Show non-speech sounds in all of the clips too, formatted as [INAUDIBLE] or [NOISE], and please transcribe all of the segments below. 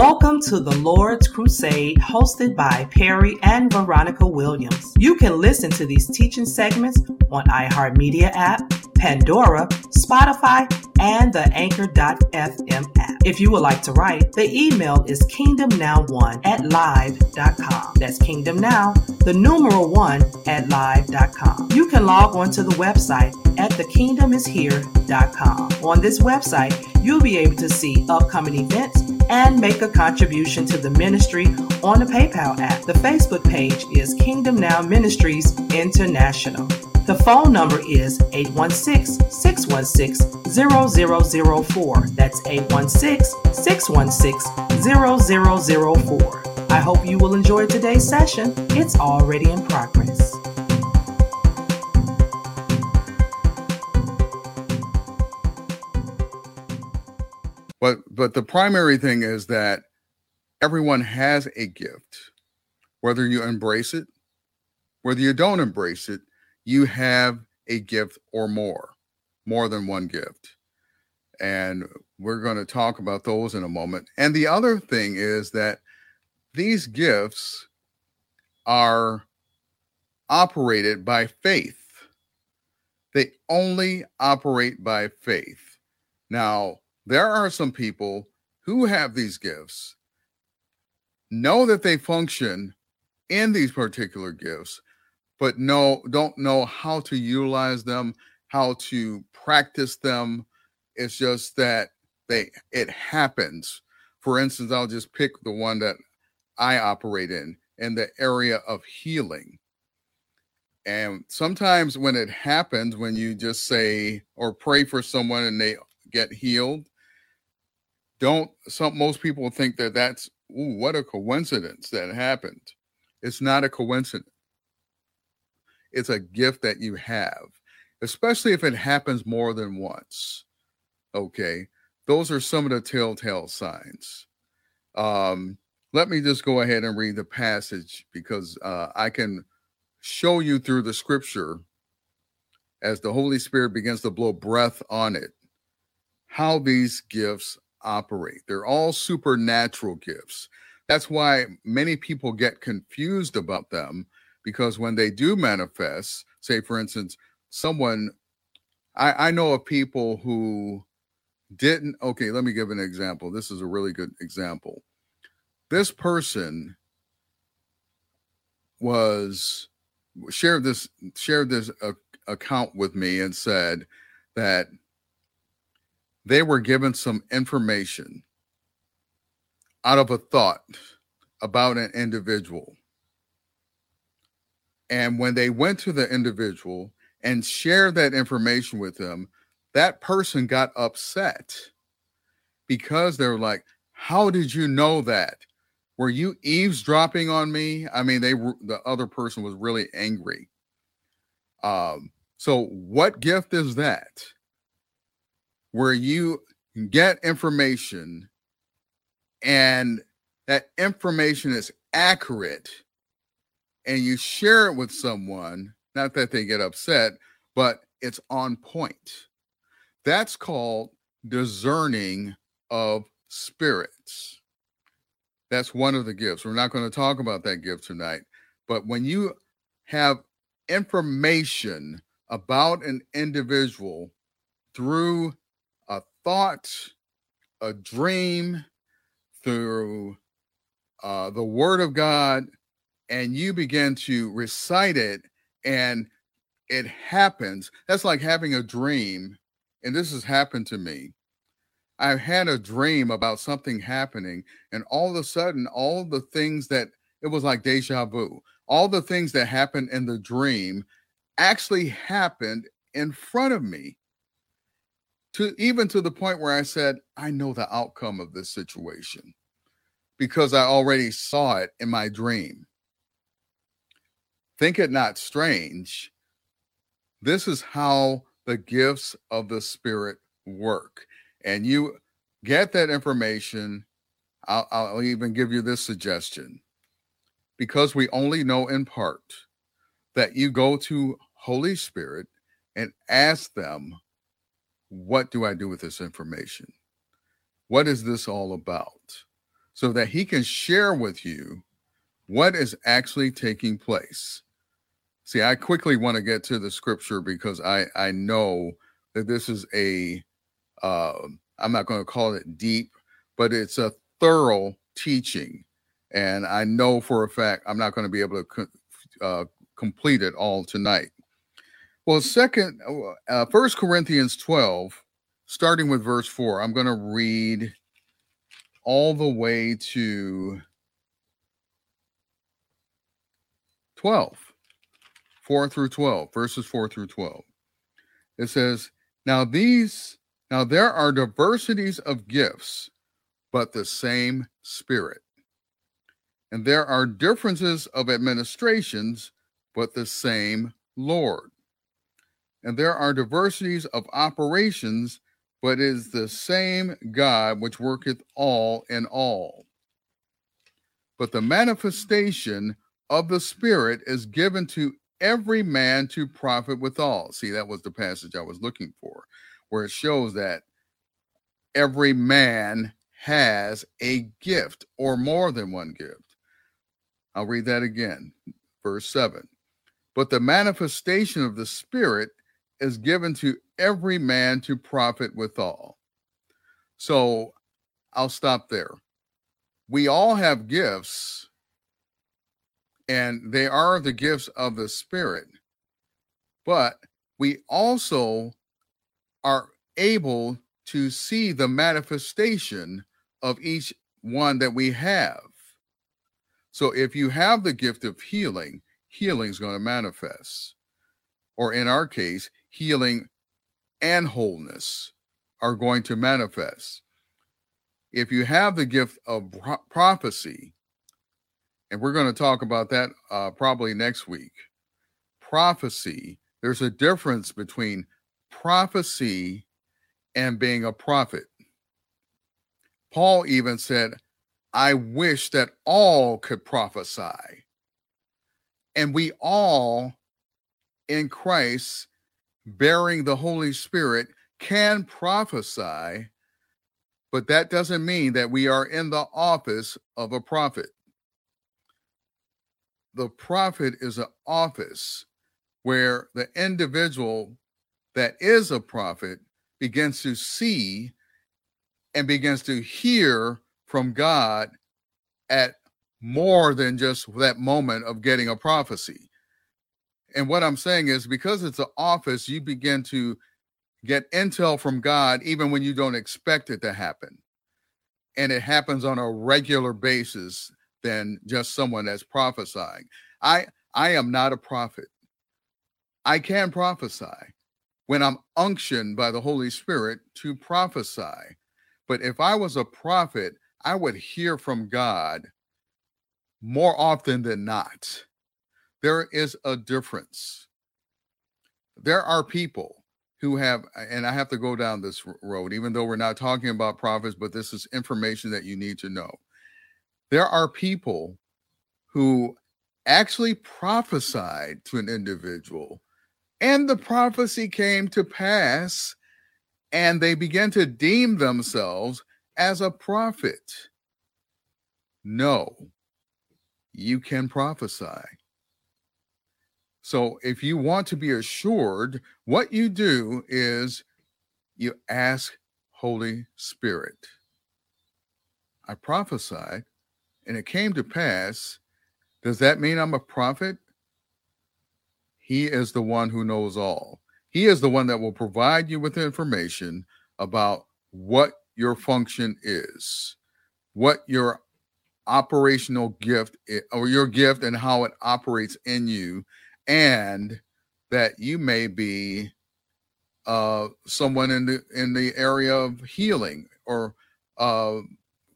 Welcome to the Lord's Crusade hosted by Perry and Veronica Williams. You can listen to these teaching segments on iHeartMedia app, Pandora, Spotify, and the Anchor.fm app. If you would like to write, the email is kingdomnow1 at live.com. That's kingdomnow, the numeral one at live.com. You can log on to the website at thekingdomishere.com. On this website, you'll be able to see upcoming events and make a contribution to the ministry on the PayPal app. The Facebook page is Kingdom Now Ministries International. The phone number is 816 616 0004. That's 816 616 0004. I hope you will enjoy today's session. It's already in progress. But but the primary thing is that everyone has a gift. Whether you embrace it, whether you don't embrace it, you have a gift or more, more than one gift. And we're going to talk about those in a moment. And the other thing is that these gifts are operated by faith. They only operate by faith. Now, there are some people who have these gifts, know that they function in these particular gifts, but no don't know how to utilize them, how to practice them. It's just that they it happens. For instance, I'll just pick the one that I operate in in the area of healing. And sometimes when it happens, when you just say or pray for someone and they get healed, don't some most people think that that's ooh, what a coincidence that happened. It's not a coincidence it's a gift that you have, especially if it happens more than once. Okay. Those are some of the telltale signs. Um, let me just go ahead and read the passage because uh, I can show you through the scripture as the Holy Spirit begins to blow breath on it how these gifts operate. They're all supernatural gifts. That's why many people get confused about them because when they do manifest, say for instance, someone I, I know of people who didn't okay, let me give an example. This is a really good example. This person was shared this shared this uh, account with me and said that they were given some information out of a thought about an individual and when they went to the individual and shared that information with them, that person got upset because they were like, How did you know that? Were you eavesdropping on me? I mean, they were the other person was really angry. Um, so what gift is that? Where you get information and that information is accurate and you share it with someone, not that they get upset, but it's on point. That's called discerning of spirits. That's one of the gifts. We're not going to talk about that gift tonight, but when you have information about an individual through a thought, a dream, through uh, the Word of God, and you begin to recite it and it happens. That's like having a dream and this has happened to me. I've had a dream about something happening and all of a sudden all the things that it was like deja vu. All the things that happened in the dream actually happened in front of me to even to the point where i said i know the outcome of this situation because i already saw it in my dream Think it not strange. This is how the gifts of the Spirit work. And you get that information. I'll, I'll even give you this suggestion because we only know in part that you go to Holy Spirit and ask them, What do I do with this information? What is this all about? so that he can share with you what is actually taking place. See, I quickly want to get to the scripture because I I know that this is a uh, I'm not going to call it deep, but it's a thorough teaching, and I know for a fact I'm not going to be able to co- uh, complete it all tonight. Well, second, uh, First Corinthians 12, starting with verse four, I'm going to read all the way to 12, 4 through 12, verses 4 through 12. It says, Now these, now there are diversities of gifts, but the same Spirit. And there are differences of administrations, but the same Lord. And there are diversities of operations, but is the same God which worketh all in all. But the manifestation of the Spirit is given to every man to profit withal. See, that was the passage I was looking for, where it shows that every man has a gift or more than one gift. I'll read that again, verse 7. But the manifestation of the Spirit is given to every man to profit withal. So I'll stop there. We all have gifts, and they are the gifts of the Spirit, but we also are able to see the manifestation of each one that we have. So if you have the gift of healing, healing is going to manifest. Or in our case, healing and wholeness are going to manifest. If you have the gift of prophecy, and we're going to talk about that uh, probably next week, prophecy, there's a difference between prophecy and being a prophet. Paul even said, I wish that all could prophesy. And we all in Christ bearing the Holy Spirit can prophesy, but that doesn't mean that we are in the office of a prophet. The prophet is an office where the individual that is a prophet begins to see and begins to hear from God at more than just that moment of getting a prophecy. And what I'm saying is because it's an office, you begin to get intel from God even when you don't expect it to happen. And it happens on a regular basis than just someone that's prophesying. I I am not a prophet. I can prophesy when I'm unctioned by the Holy Spirit to prophesy. But if I was a prophet, I would hear from God more often than not there is a difference. There are people who have, and I have to go down this road, even though we're not talking about prophets, but this is information that you need to know. There are people who actually prophesied to an individual, and the prophecy came to pass, and they began to deem themselves as a prophet. No, you can prophesy. So if you want to be assured, what you do is you ask Holy Spirit. I prophesied and it came to pass. Does that mean I'm a prophet? He is the one who knows all. He is the one that will provide you with information about what your function is, what your operational gift or your gift and how it operates in you and that you may be uh, someone in the in the area of healing or uh,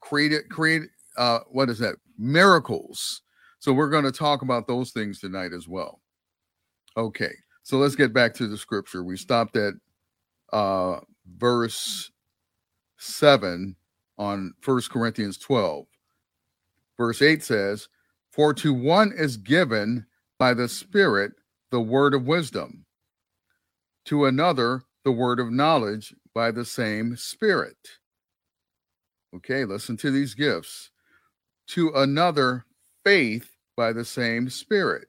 create create uh, what is that miracles. So we're going to talk about those things tonight as well. Okay, so let's get back to the scripture. We stopped at uh, verse seven on First Corinthians twelve. Verse eight says, "For to one is given." By the Spirit the word of wisdom, to another the word of knowledge by the same Spirit. Okay, listen to these gifts. to another, faith by the same Spirit,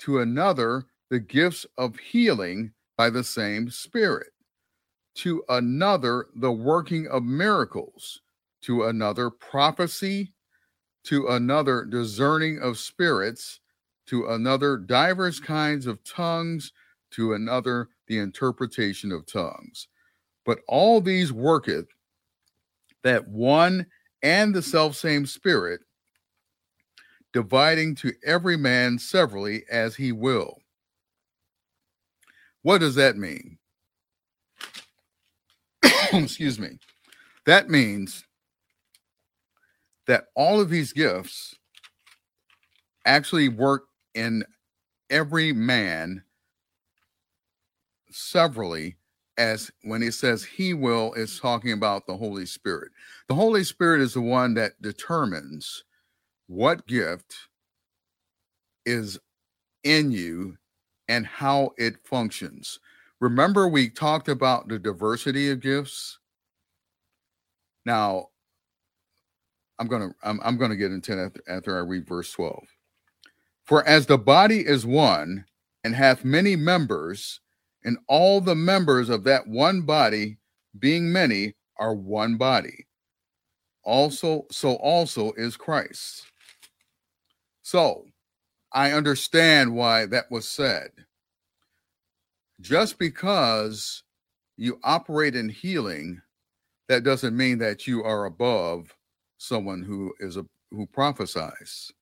to another, the gifts of healing by the same Spirit, to another, the working of miracles, to another, prophecy, to another, discerning of spirits, to another, divers kinds of tongues, to another, the interpretation of tongues. But all these worketh that one and the self same Spirit, dividing to every man severally as he will. What does that mean? [COUGHS] Excuse me. That means that all of these gifts actually work in every man severally as when it says he will is talking about the holy spirit. The holy spirit is the one that determines what gift is in you and how it functions. Remember we talked about the diversity of gifts? Now i'm gonna i'm, I'm gonna get into that after i read verse 12 for as the body is one and hath many members and all the members of that one body, being many, are one body. Also, so also is Christ. So I understand why that was said. Just because you operate in healing, that doesn't mean that you are above someone who is a who prophesies.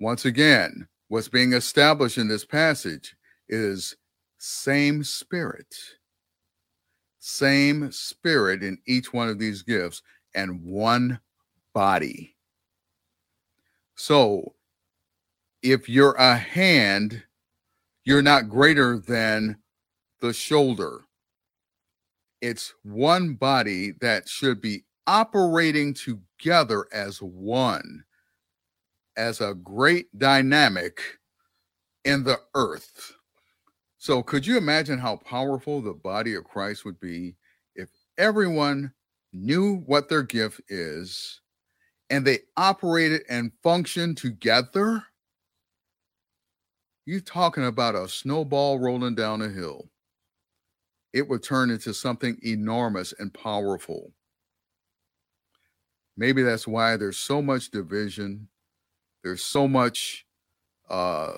Once again, what's being established in this passage is same spirit, same spirit in each one of these gifts, and one body. So if you're a hand, you're not greater than the shoulder. It's one body that should be operating together as one, as a great dynamic in the earth. So, could you imagine how powerful the body of Christ would be if everyone knew what their gift is and they operated and functioned together? You're talking about a snowball rolling down a hill. It would turn into something enormous and powerful. Maybe that's why there's so much division. There's so much uh,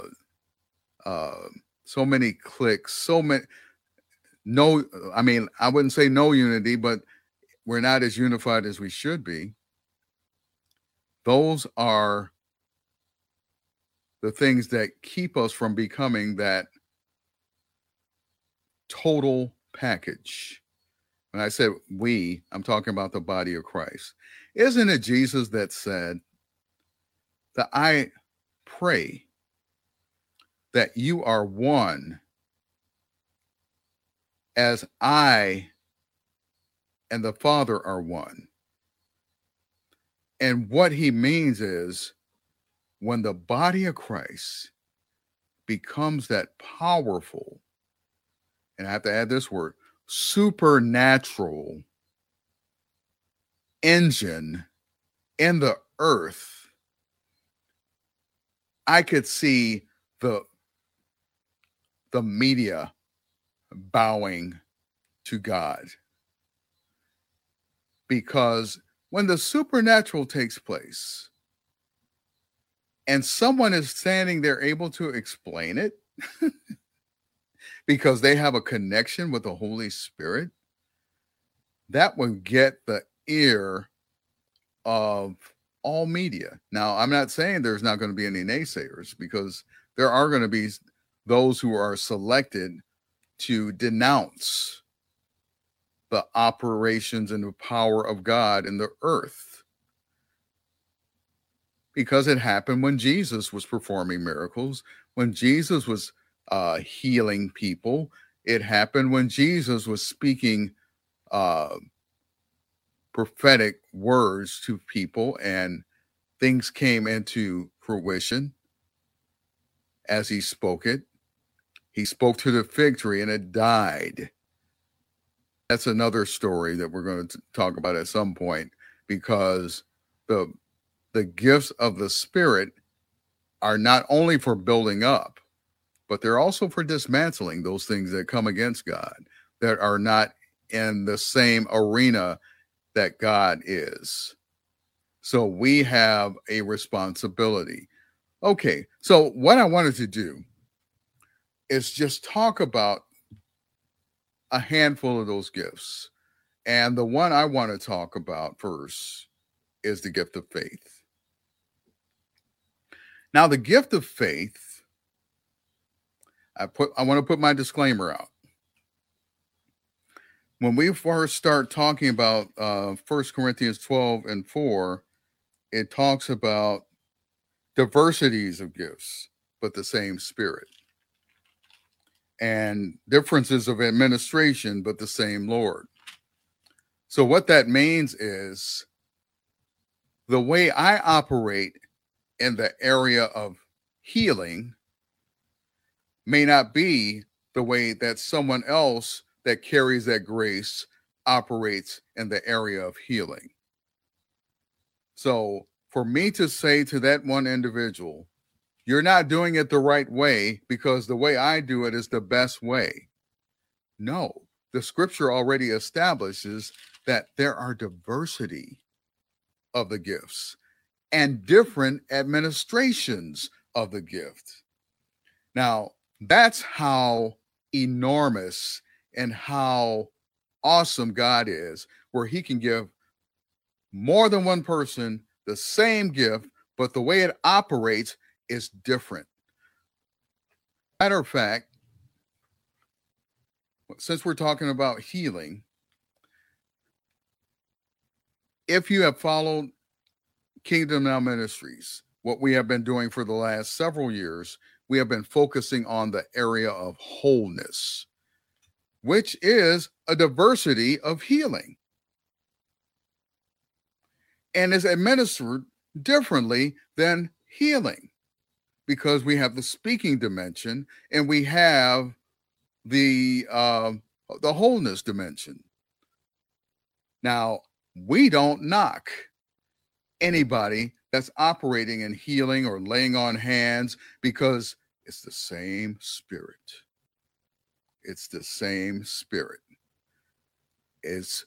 uh, so many clicks, so many no I mean, I wouldn't say no unity, but we're not as unified as we should be. Those are the things that keep us from becoming that total package. When I said we, I'm talking about the body of Christ. Isn't it Jesus that said that I pray that you are one as I and the Father are one. And what he means is when the body of Christ becomes that powerful, and I have to add this word supernatural engine in the earth, I could see the the media bowing to God. Because when the supernatural takes place and someone is standing there able to explain it [LAUGHS] because they have a connection with the Holy Spirit, that would get the ear of all media. Now, I'm not saying there's not going to be any naysayers because there are going to be those who are selected to denounce the operations and the power of God in the earth. Because it happened when Jesus was performing miracles, when Jesus was uh, healing people. It happened when Jesus was speaking uh, prophetic words to people and things came into fruition as he spoke it. He spoke to the fig tree and it died. That's another story that we're going to talk about at some point because the the gifts of the Spirit are not only for building up, but they're also for dismantling those things that come against God that are not in the same arena that God is. So we have a responsibility. Okay, so what I wanted to do is just talk about a handful of those gifts. And the one I want to talk about first is the gift of faith. Now, the gift of faith, I put I want to put my disclaimer out. When we first start talking about uh First Corinthians 12 and 4, it talks about diversities of gifts, but the same spirit. And differences of administration, but the same Lord. So, what that means is the way I operate in the area of healing may not be the way that someone else that carries that grace operates in the area of healing. So, for me to say to that one individual, you're not doing it the right way because the way I do it is the best way. No, the scripture already establishes that there are diversity of the gifts and different administrations of the gift. Now, that's how enormous and how awesome God is, where He can give more than one person the same gift, but the way it operates is different. Matter of fact, since we're talking about healing, if you have followed Kingdom Now Ministries, what we have been doing for the last several years, we have been focusing on the area of wholeness, which is a diversity of healing and is administered differently than healing because we have the speaking dimension and we have the uh, the wholeness dimension. Now we don't knock anybody that's operating in healing or laying on hands because it's the same spirit. It's the same spirit. It's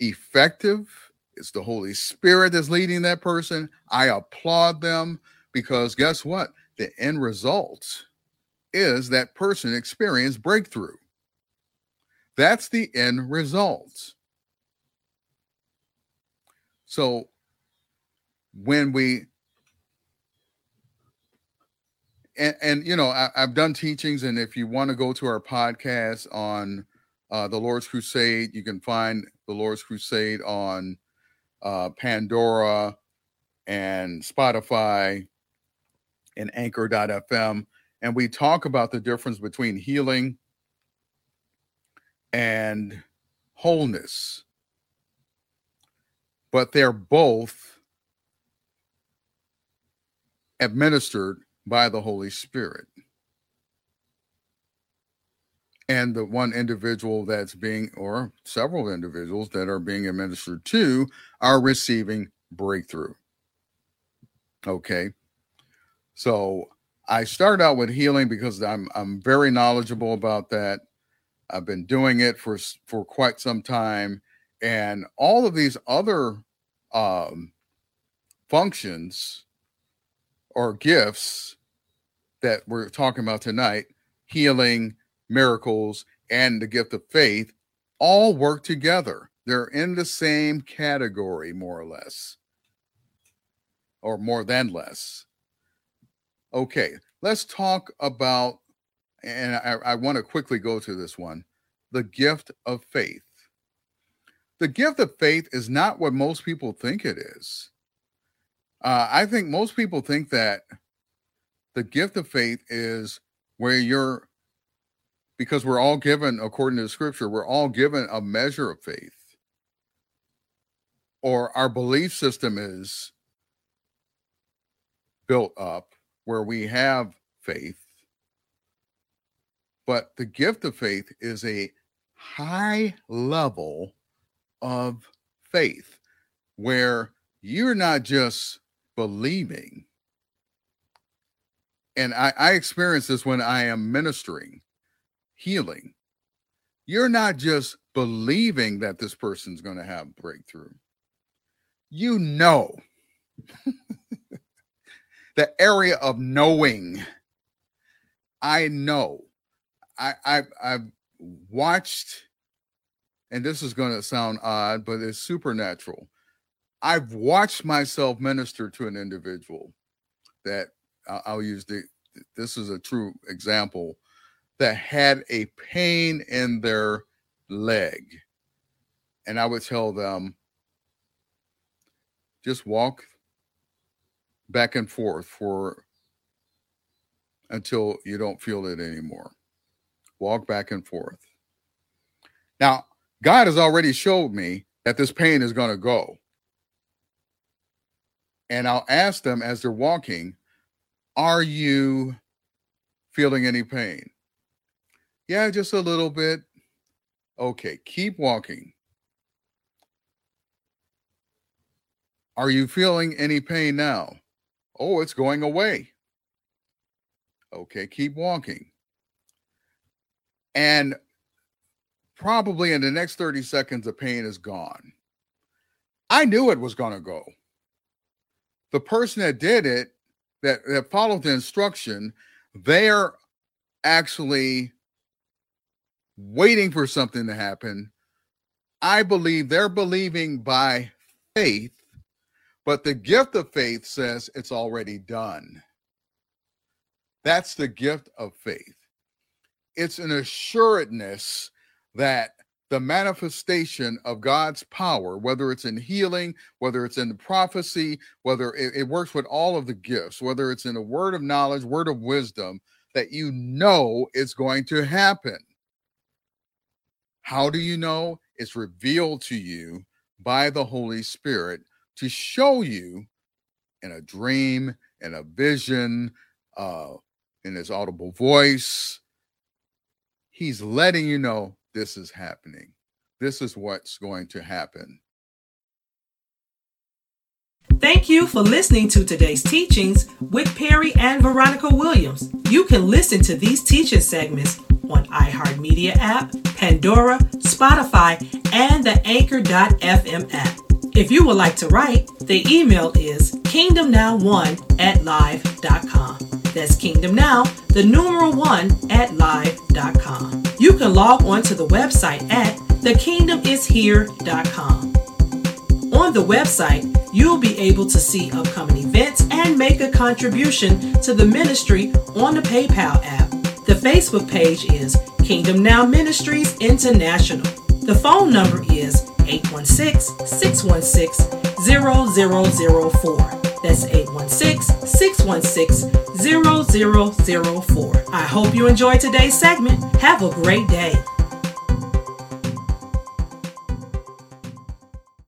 effective. It's the Holy Spirit that's leading that person. I applaud them because guess what? The end result is that person experience breakthrough. That's the end result. So when we and, and you know I, have done teachings and if you want to go to our podcast on uh, the lord's crusade you can find the lord's crusade on uh, pandora and spotify and anchor.fm and we talk about the difference between healing and wholeness. But they're both administered by the Holy Spirit. And the one individual that's being, or several individuals that are being administered to, are receiving breakthrough. Okay. So I start out with healing because I'm I'm very knowledgeable about that. I've been doing it for for quite some time, and all of these other um, functions or gifts that we're talking about tonight healing, miracles, and the gift of faith all work together. They're in the same category, more or less, or more than less. Okay, let's talk about, and I, I want to quickly go to this one the gift of faith. The gift of faith is not what most people think it is. Uh, I think most people think that the gift of faith is where you're, because we're all given, according to scripture, we're all given a measure of faith. Or our belief system is built up where we have faith. But the gift of faith is a high level of faith where you're not just believing. And I, I experience this when I am ministering, healing. You're not just believing that this person's going to have a breakthrough. You know [LAUGHS] the area of knowing. I know. I, I I've watched, and this is going to sound odd, but it's supernatural. I've watched myself minister to an individual that I'll use the this is a true example that had a pain in their leg. And I would tell them, just walk back and forth for until you don't feel it anymore. Walk back and forth. Now, God has already showed me that this pain is going to go. And I'll ask them as they're walking, Are you feeling any pain? Yeah, just a little bit. Okay, keep walking. Are you feeling any pain now? Oh, it's going away. Okay, keep walking. And probably in the next 30 seconds, the pain is gone. I knew it was going to go. The person that did it, that, that followed the instruction, they're actually waiting for something to happen. I believe they're believing by faith, but the gift of faith says it's already done. That's the gift of faith. It's an assuredness that the manifestation of God's power, whether it's in healing, whether it's in the prophecy, whether it, it, works with all of the gifts, whether it's in a word of knowledge, word of wisdom, that you know is going to happen. How do you know? It's revealed to you by the Holy Spirit to show you in a dream, in a vision, uh, in his audible voice. He's letting you know this is happening. This is what's going to happen. Thank you for listening to today's teachings with Perry and Veronica Williams. You can listen to these teaching segments on iHeartMedia app, Pandora, Spotify, and the Anchor.fm app. If you would like to write, the email is kingdomnow1 at live.com. That's Kingdom Now, the numeral one at live.com. You can log on to the website at thekingdomishere.com. On the website, you'll be able to see upcoming events and make a contribution to the ministry on the PayPal app. The Facebook page is Kingdom Now Ministries International. The phone number is 816 616 0004. That's 816 616 0004. I hope you enjoyed today's segment. Have a great day.